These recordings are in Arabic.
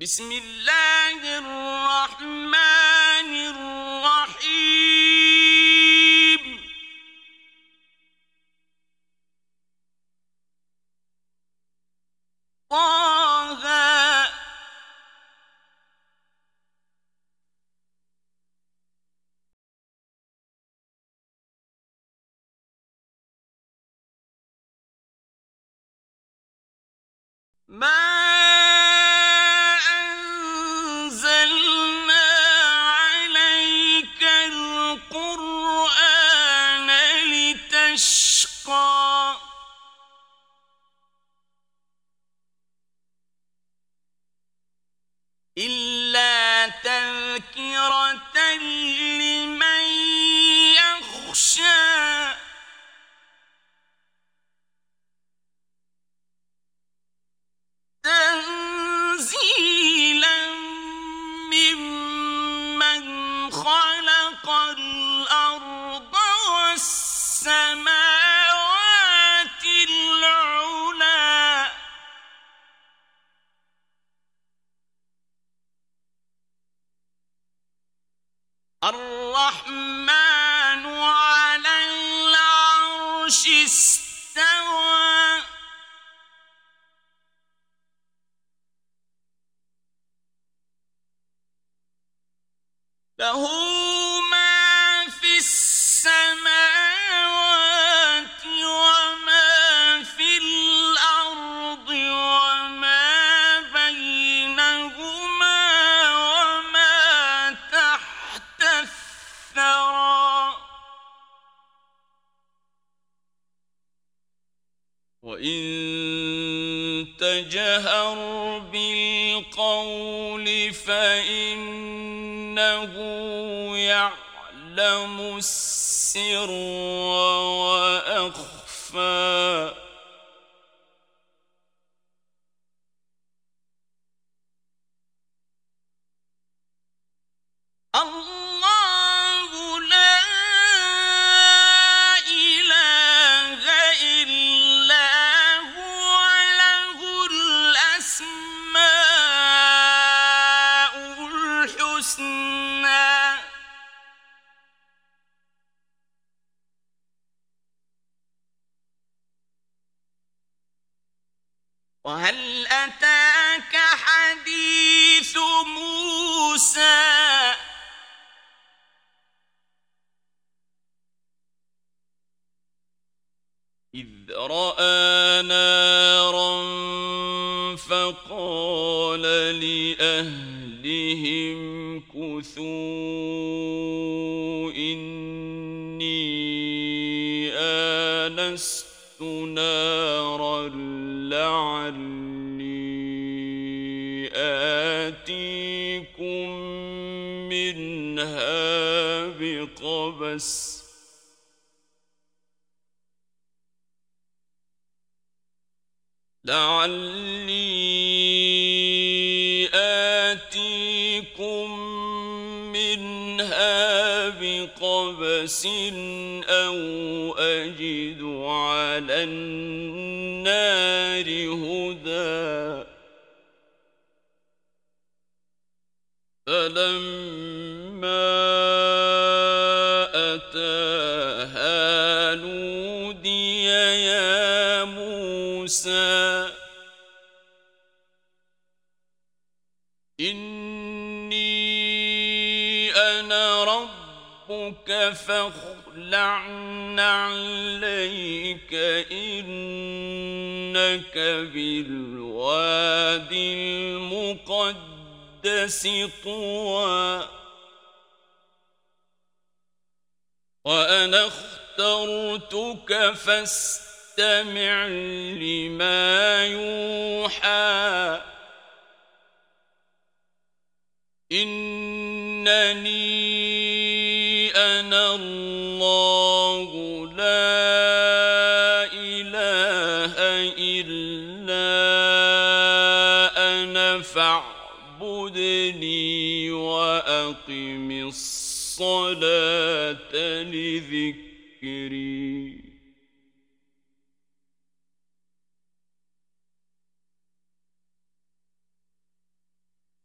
بسم الله الرحمن وإن تجهر بالقول فإنه يعلم السر وأخفى وهل أتاك حديث موسى؟ إذ رأى نارا فقال لأهلهم كثوا إني آنست نارا بقبس لعلي آتيكم منها بقبس أو أجد على النار هدى. فلما نودي يا موسى. إني أنا ربك فاخلع عليك إنك بالوادي المقدس طوى. وأنا اخترتك فاستمع لما يوحى. إنني أنا الله لا إله إلا أنا فاعبدني وأقم الصلاة الصلاة لذكري.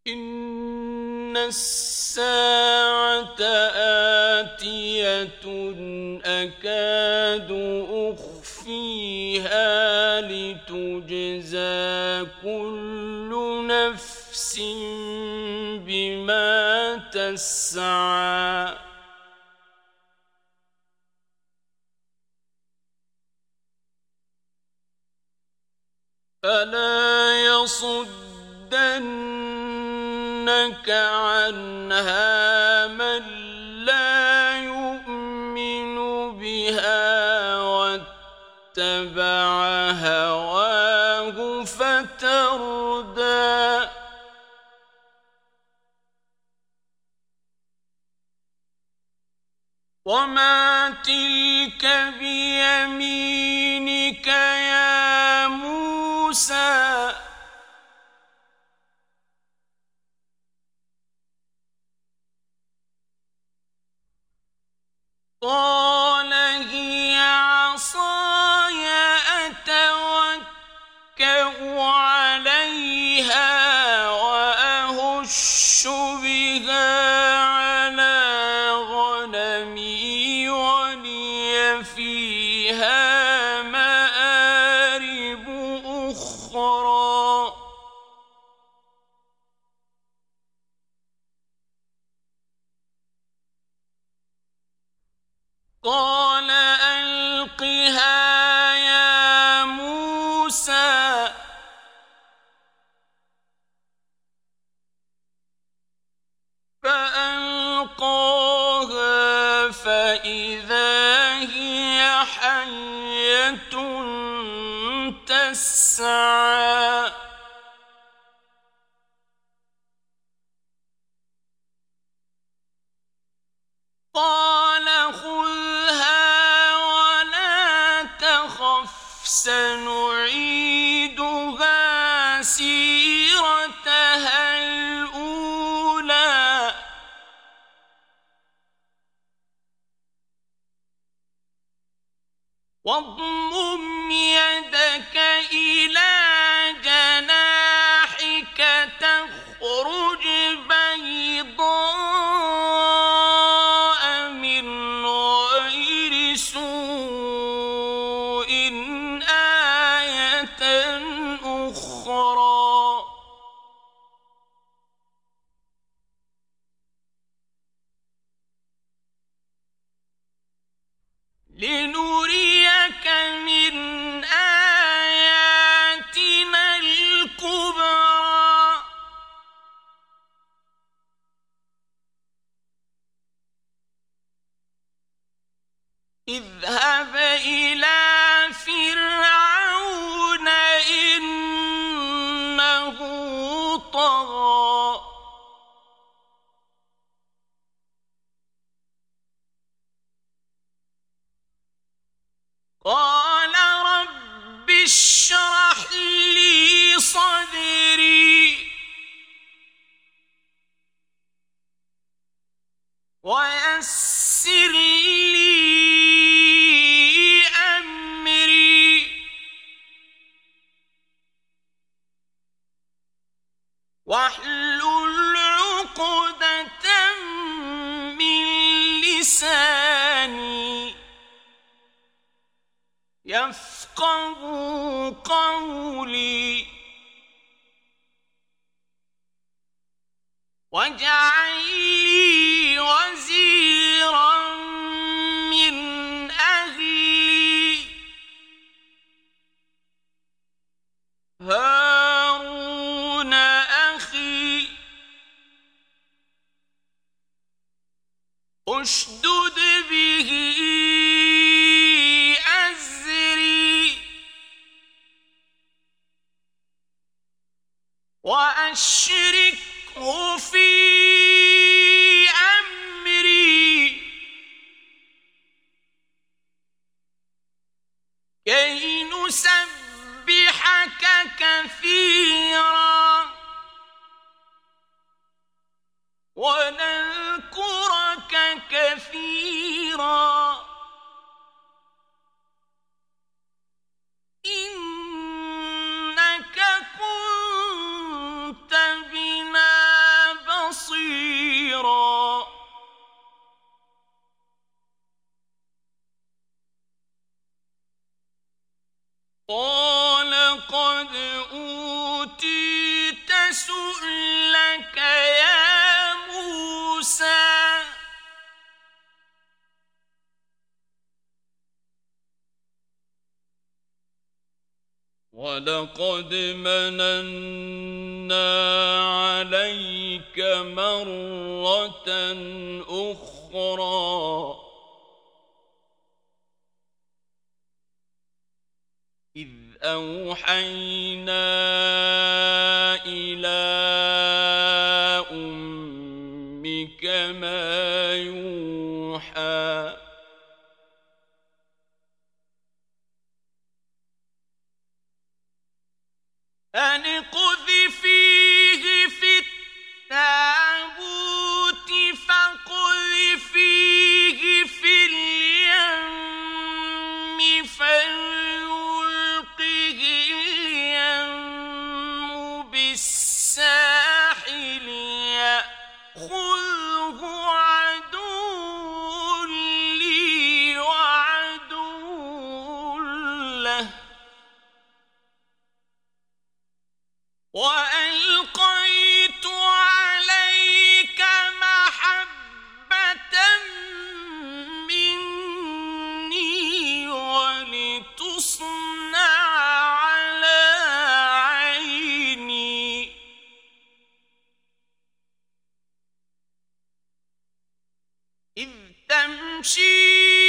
إن الساعة آتية أكاد أخفيها لتجزى كل نفس بما تسعا فلا يصدنك عنها وما تلك بيمينك يا موسى قال لنريد ولقد مننا عليك مرة أخرى. إذ أوحينا تمشي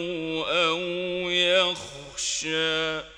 أو يخشى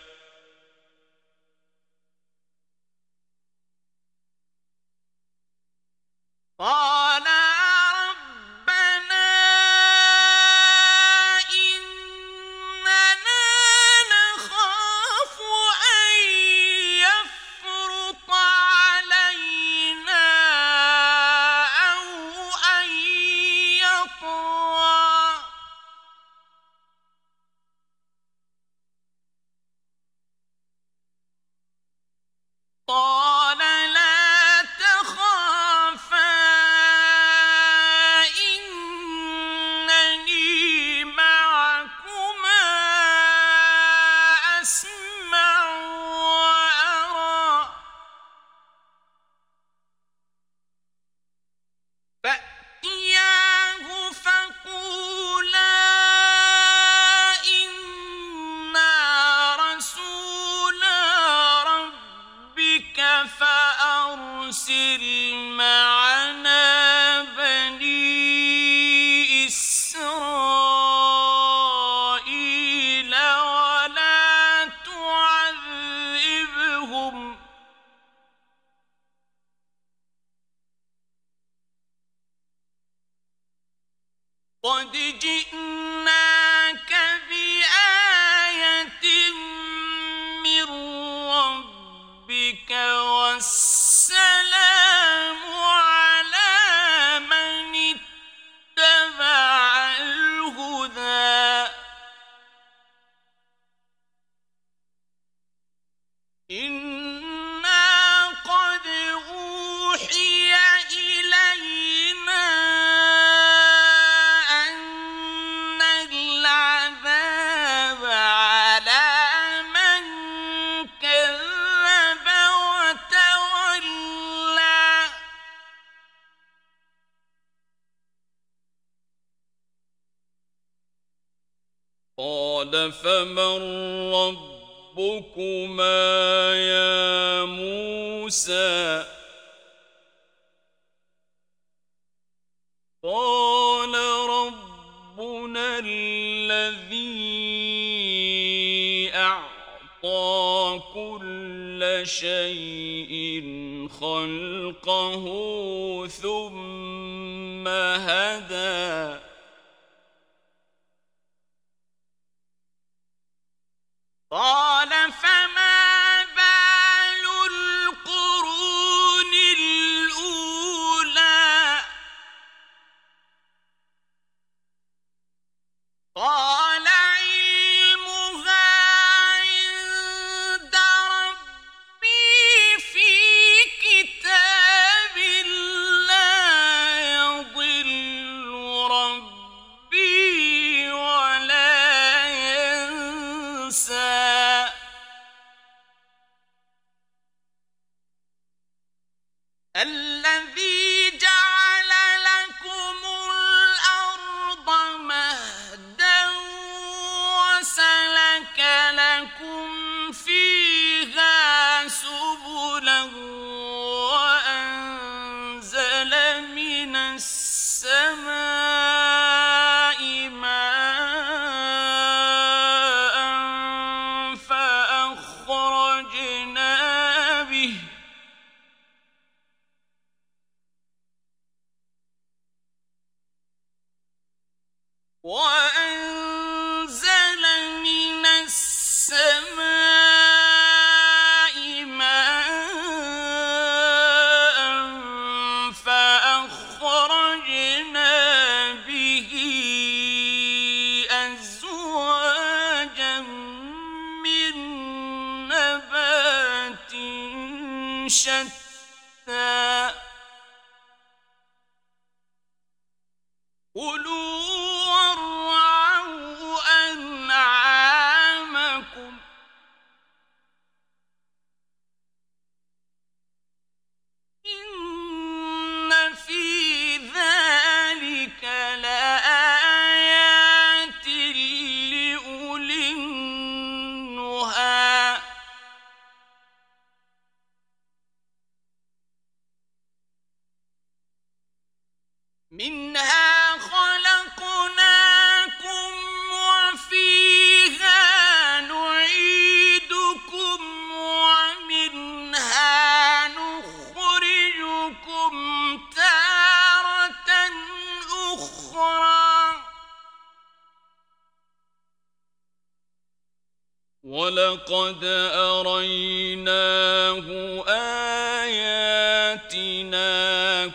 قد جئنا موسى. قال ربنا الذي أعطى كل شيء خلقه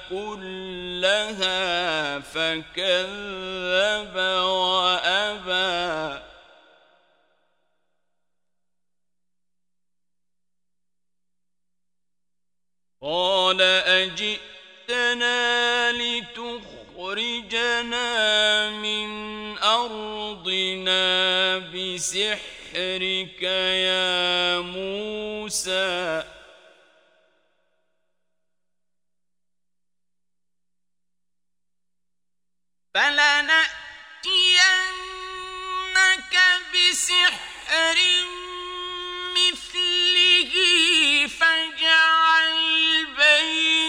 كلها فكذب وأبى. قال أجئتنا لتخرجنا من أرضنا بسحرك يا موسى. فلنأتينك بسحر مثله فاجعل بيننا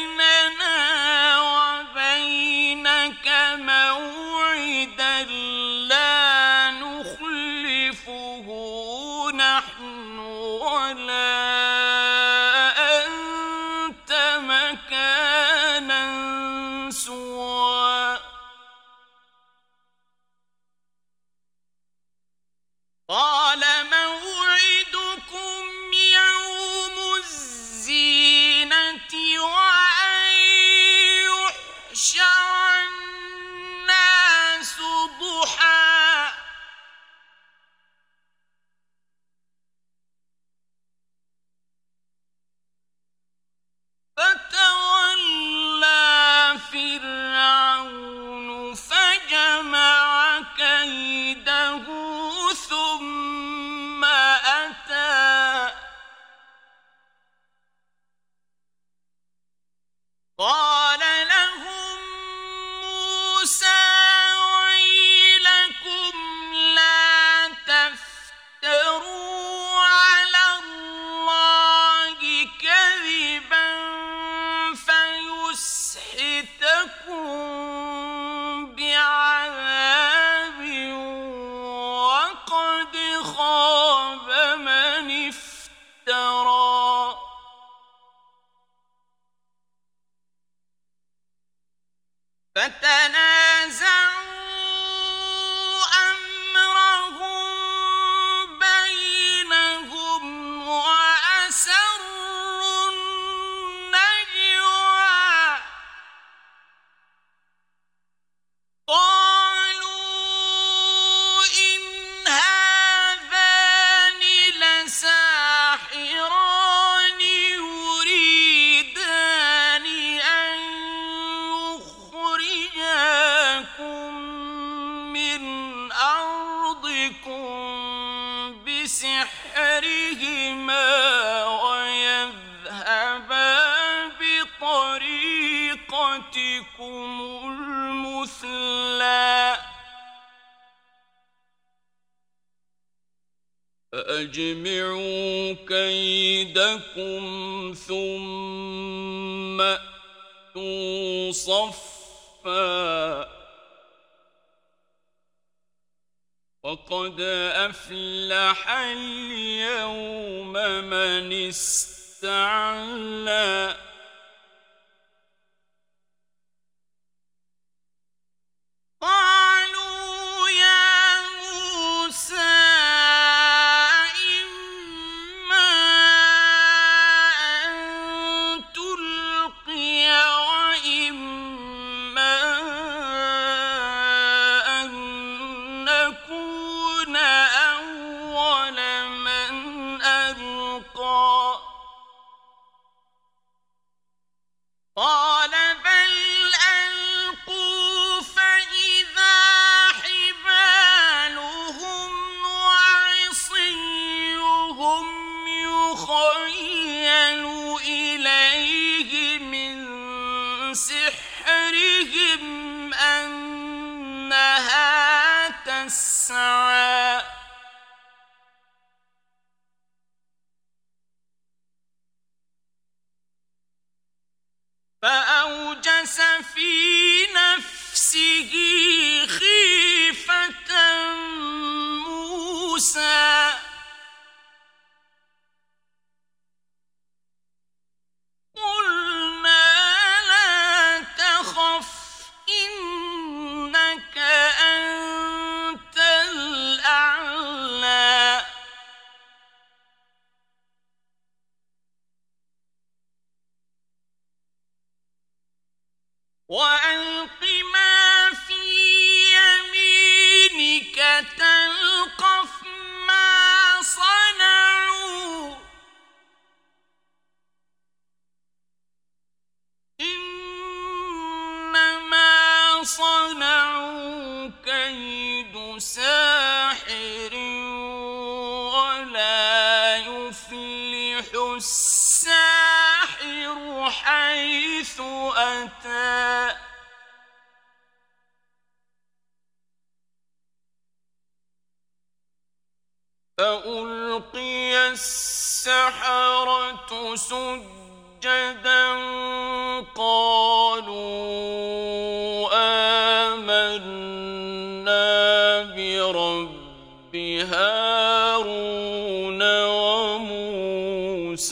Oh!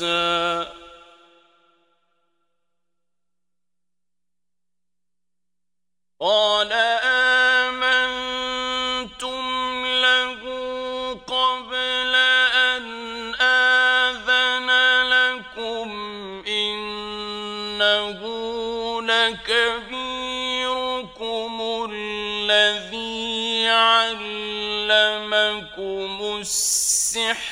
موسى. قال آمنتم له قبل أن آذن لكم إنه لكبيركم الذي علمكم السحر.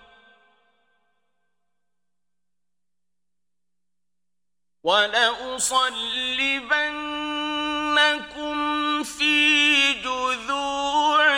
ولأصلبنكم في جذوع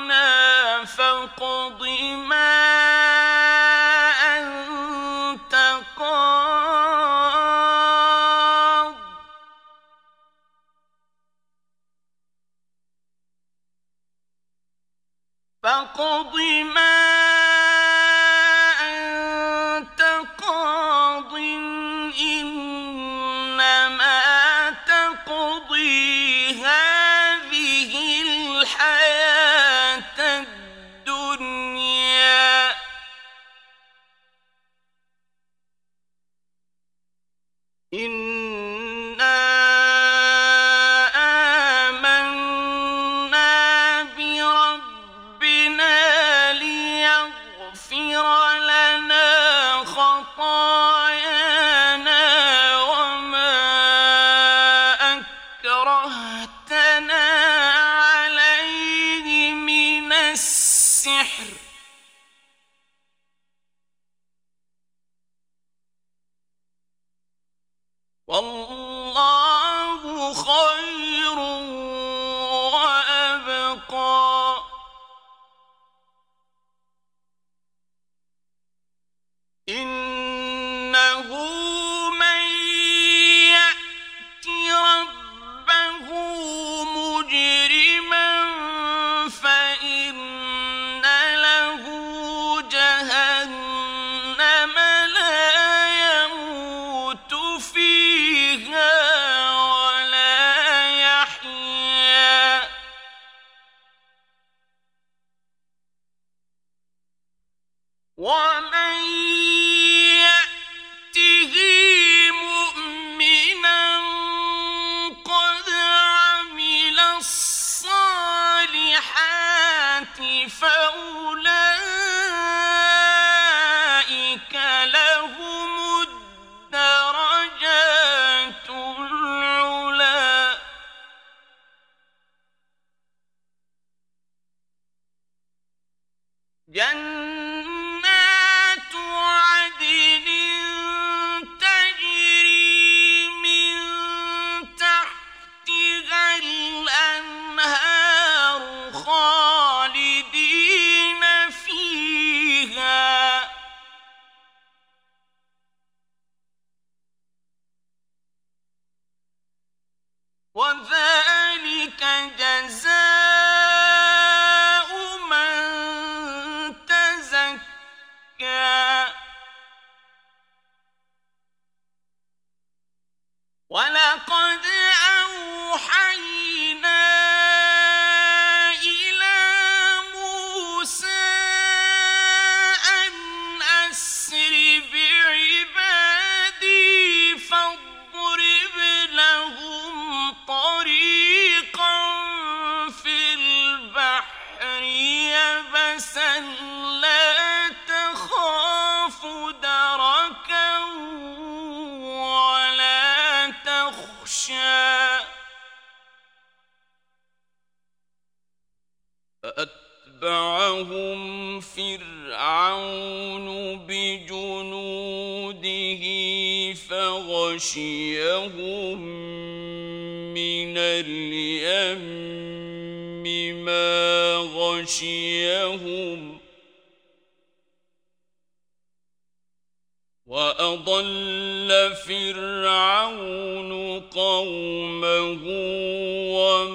فطرنا فاقض ما الصالحات فأولئك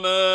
وما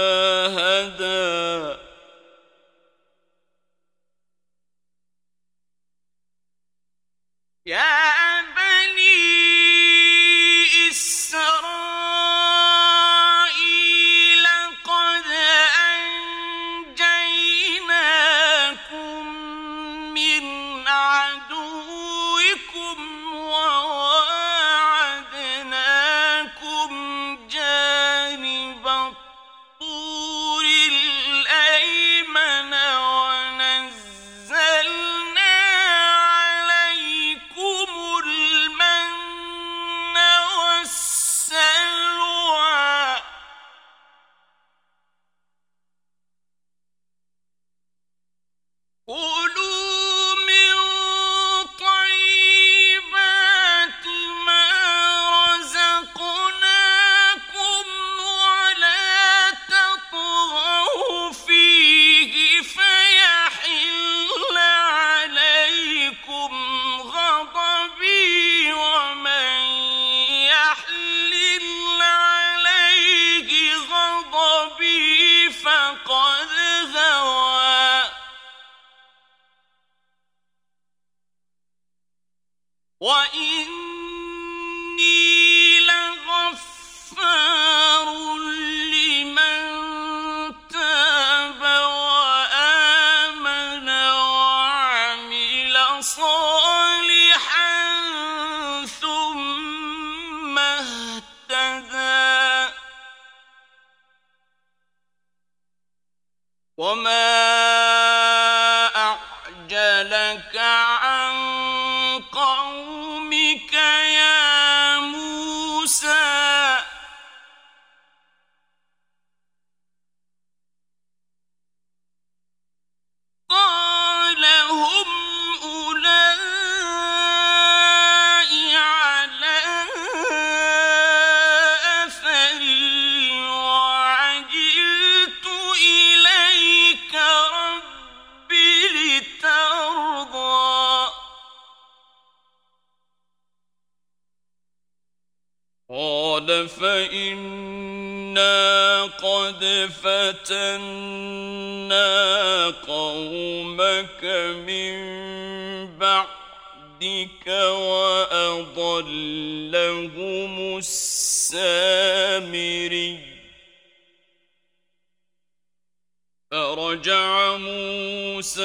السامري فرجع موسى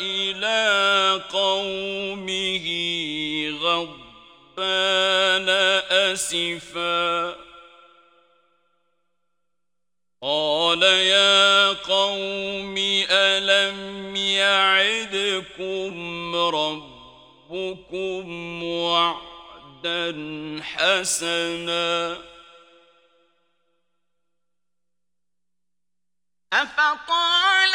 إلى قومه غضبان أسفا. قال يا قوم ألم يعدكم ربكم وعدكم حسنا. أفطال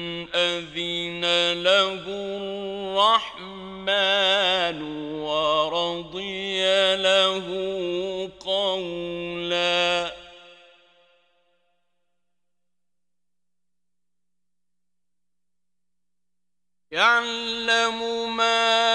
له الرحمن ورضي له قولا. يعلم ما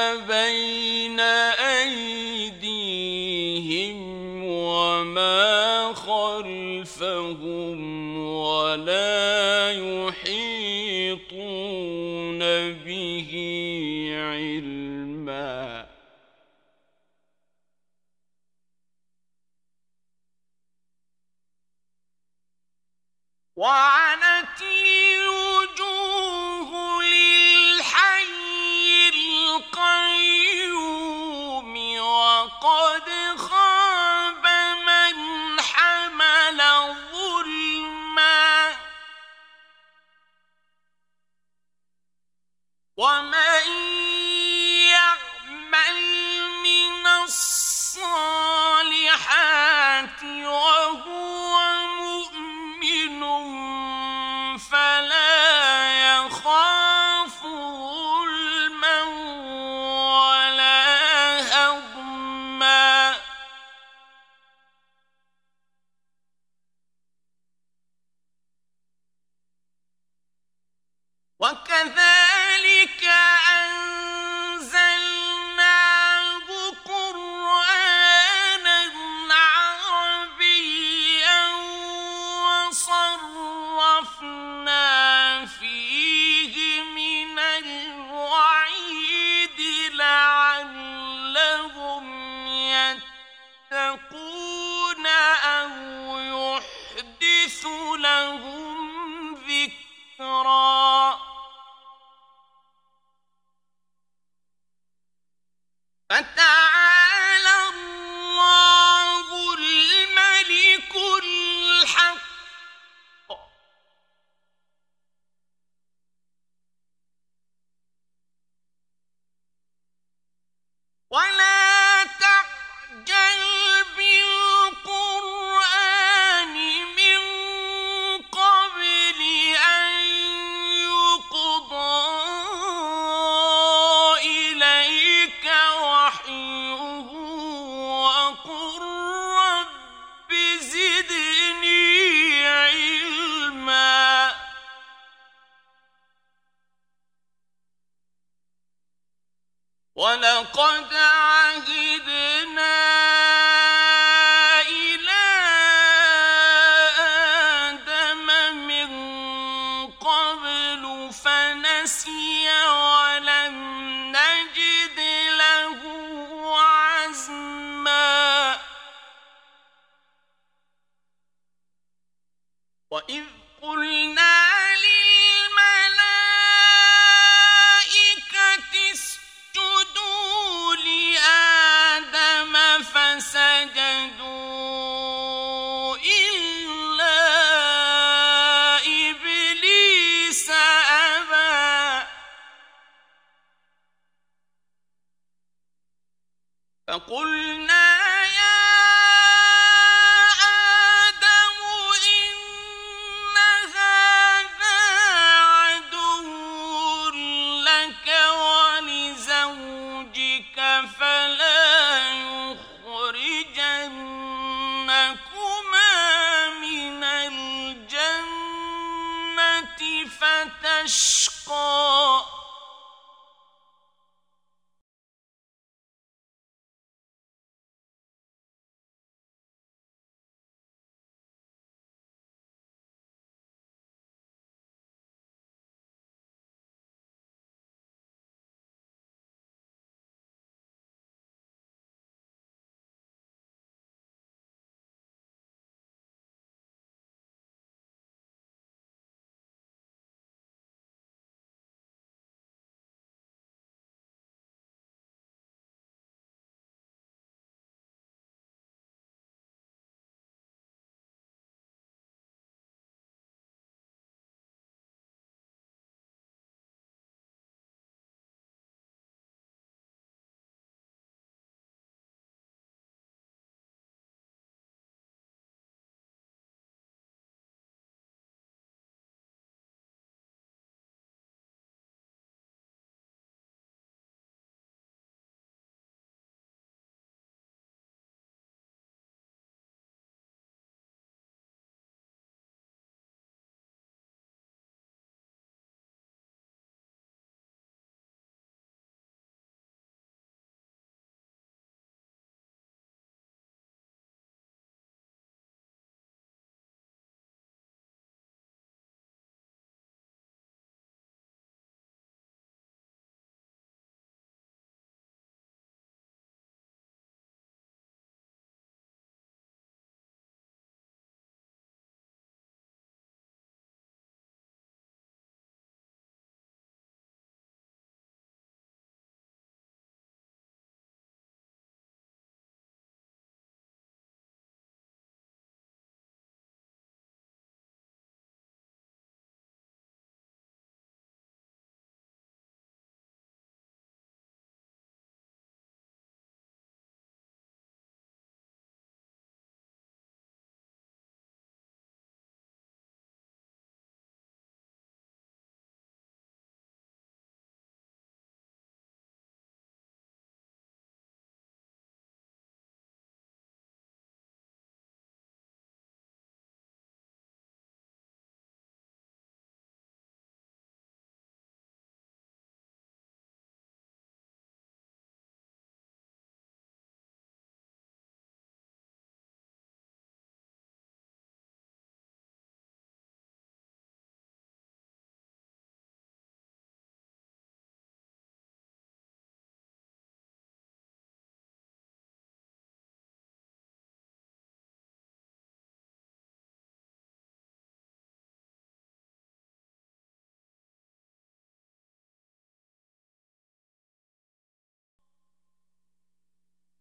فقلنا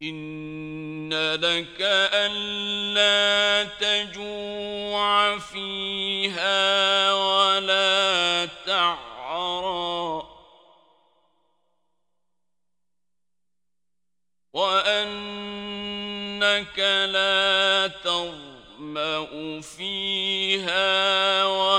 إن لك ألا تجوع فيها ولا تعرى وأنك لا تظمأ فيها ولا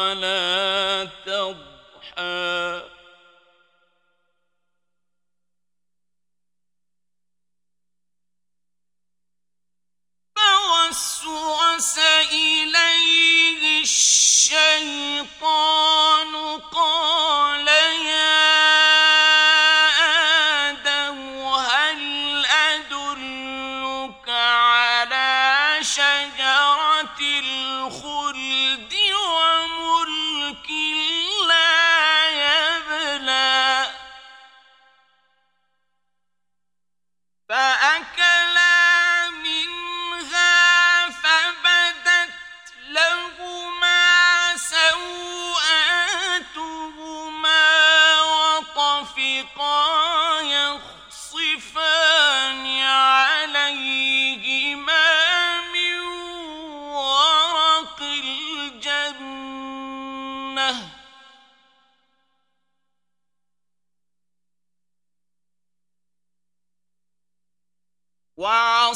ومن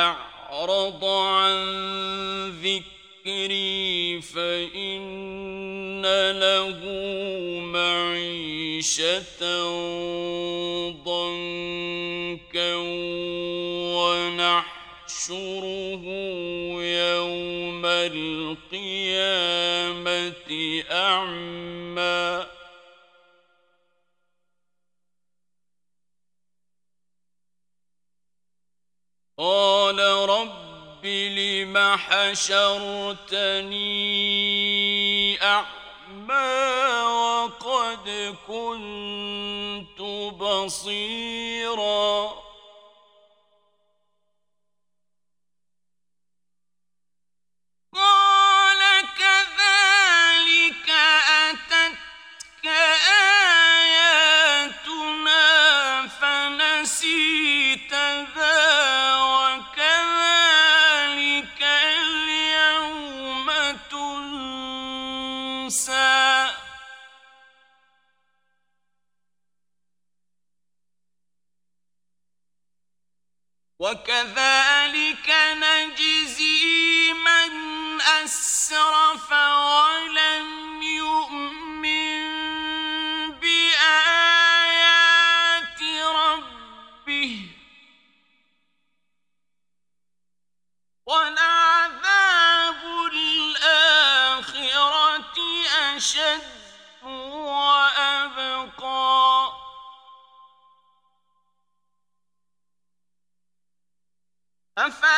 أعرض عن ذكري فإن له معيشة حشرتني أعمى وقد كنت بصيراً أفلم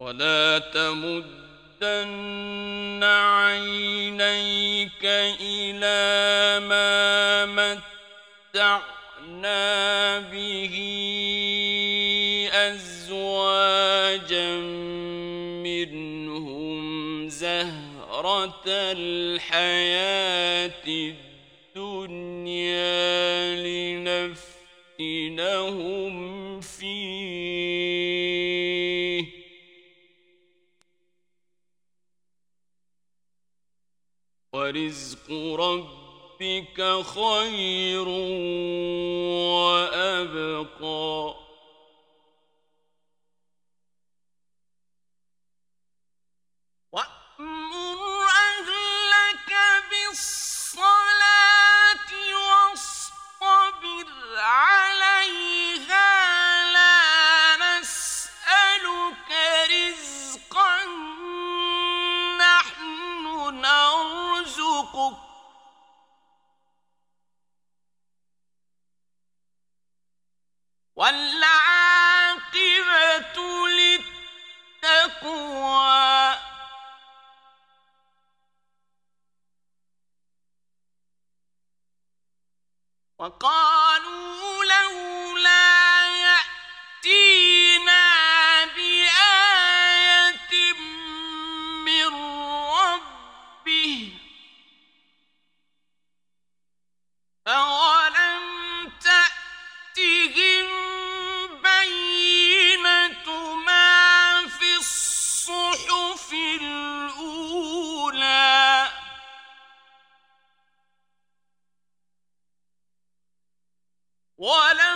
ولا تمدن عينيك إلى ما متعنا به أزواجا منهم زهرة الحياة الدنيا لنفتنهم ورزق ربك خير وأبقى وقالوا ولا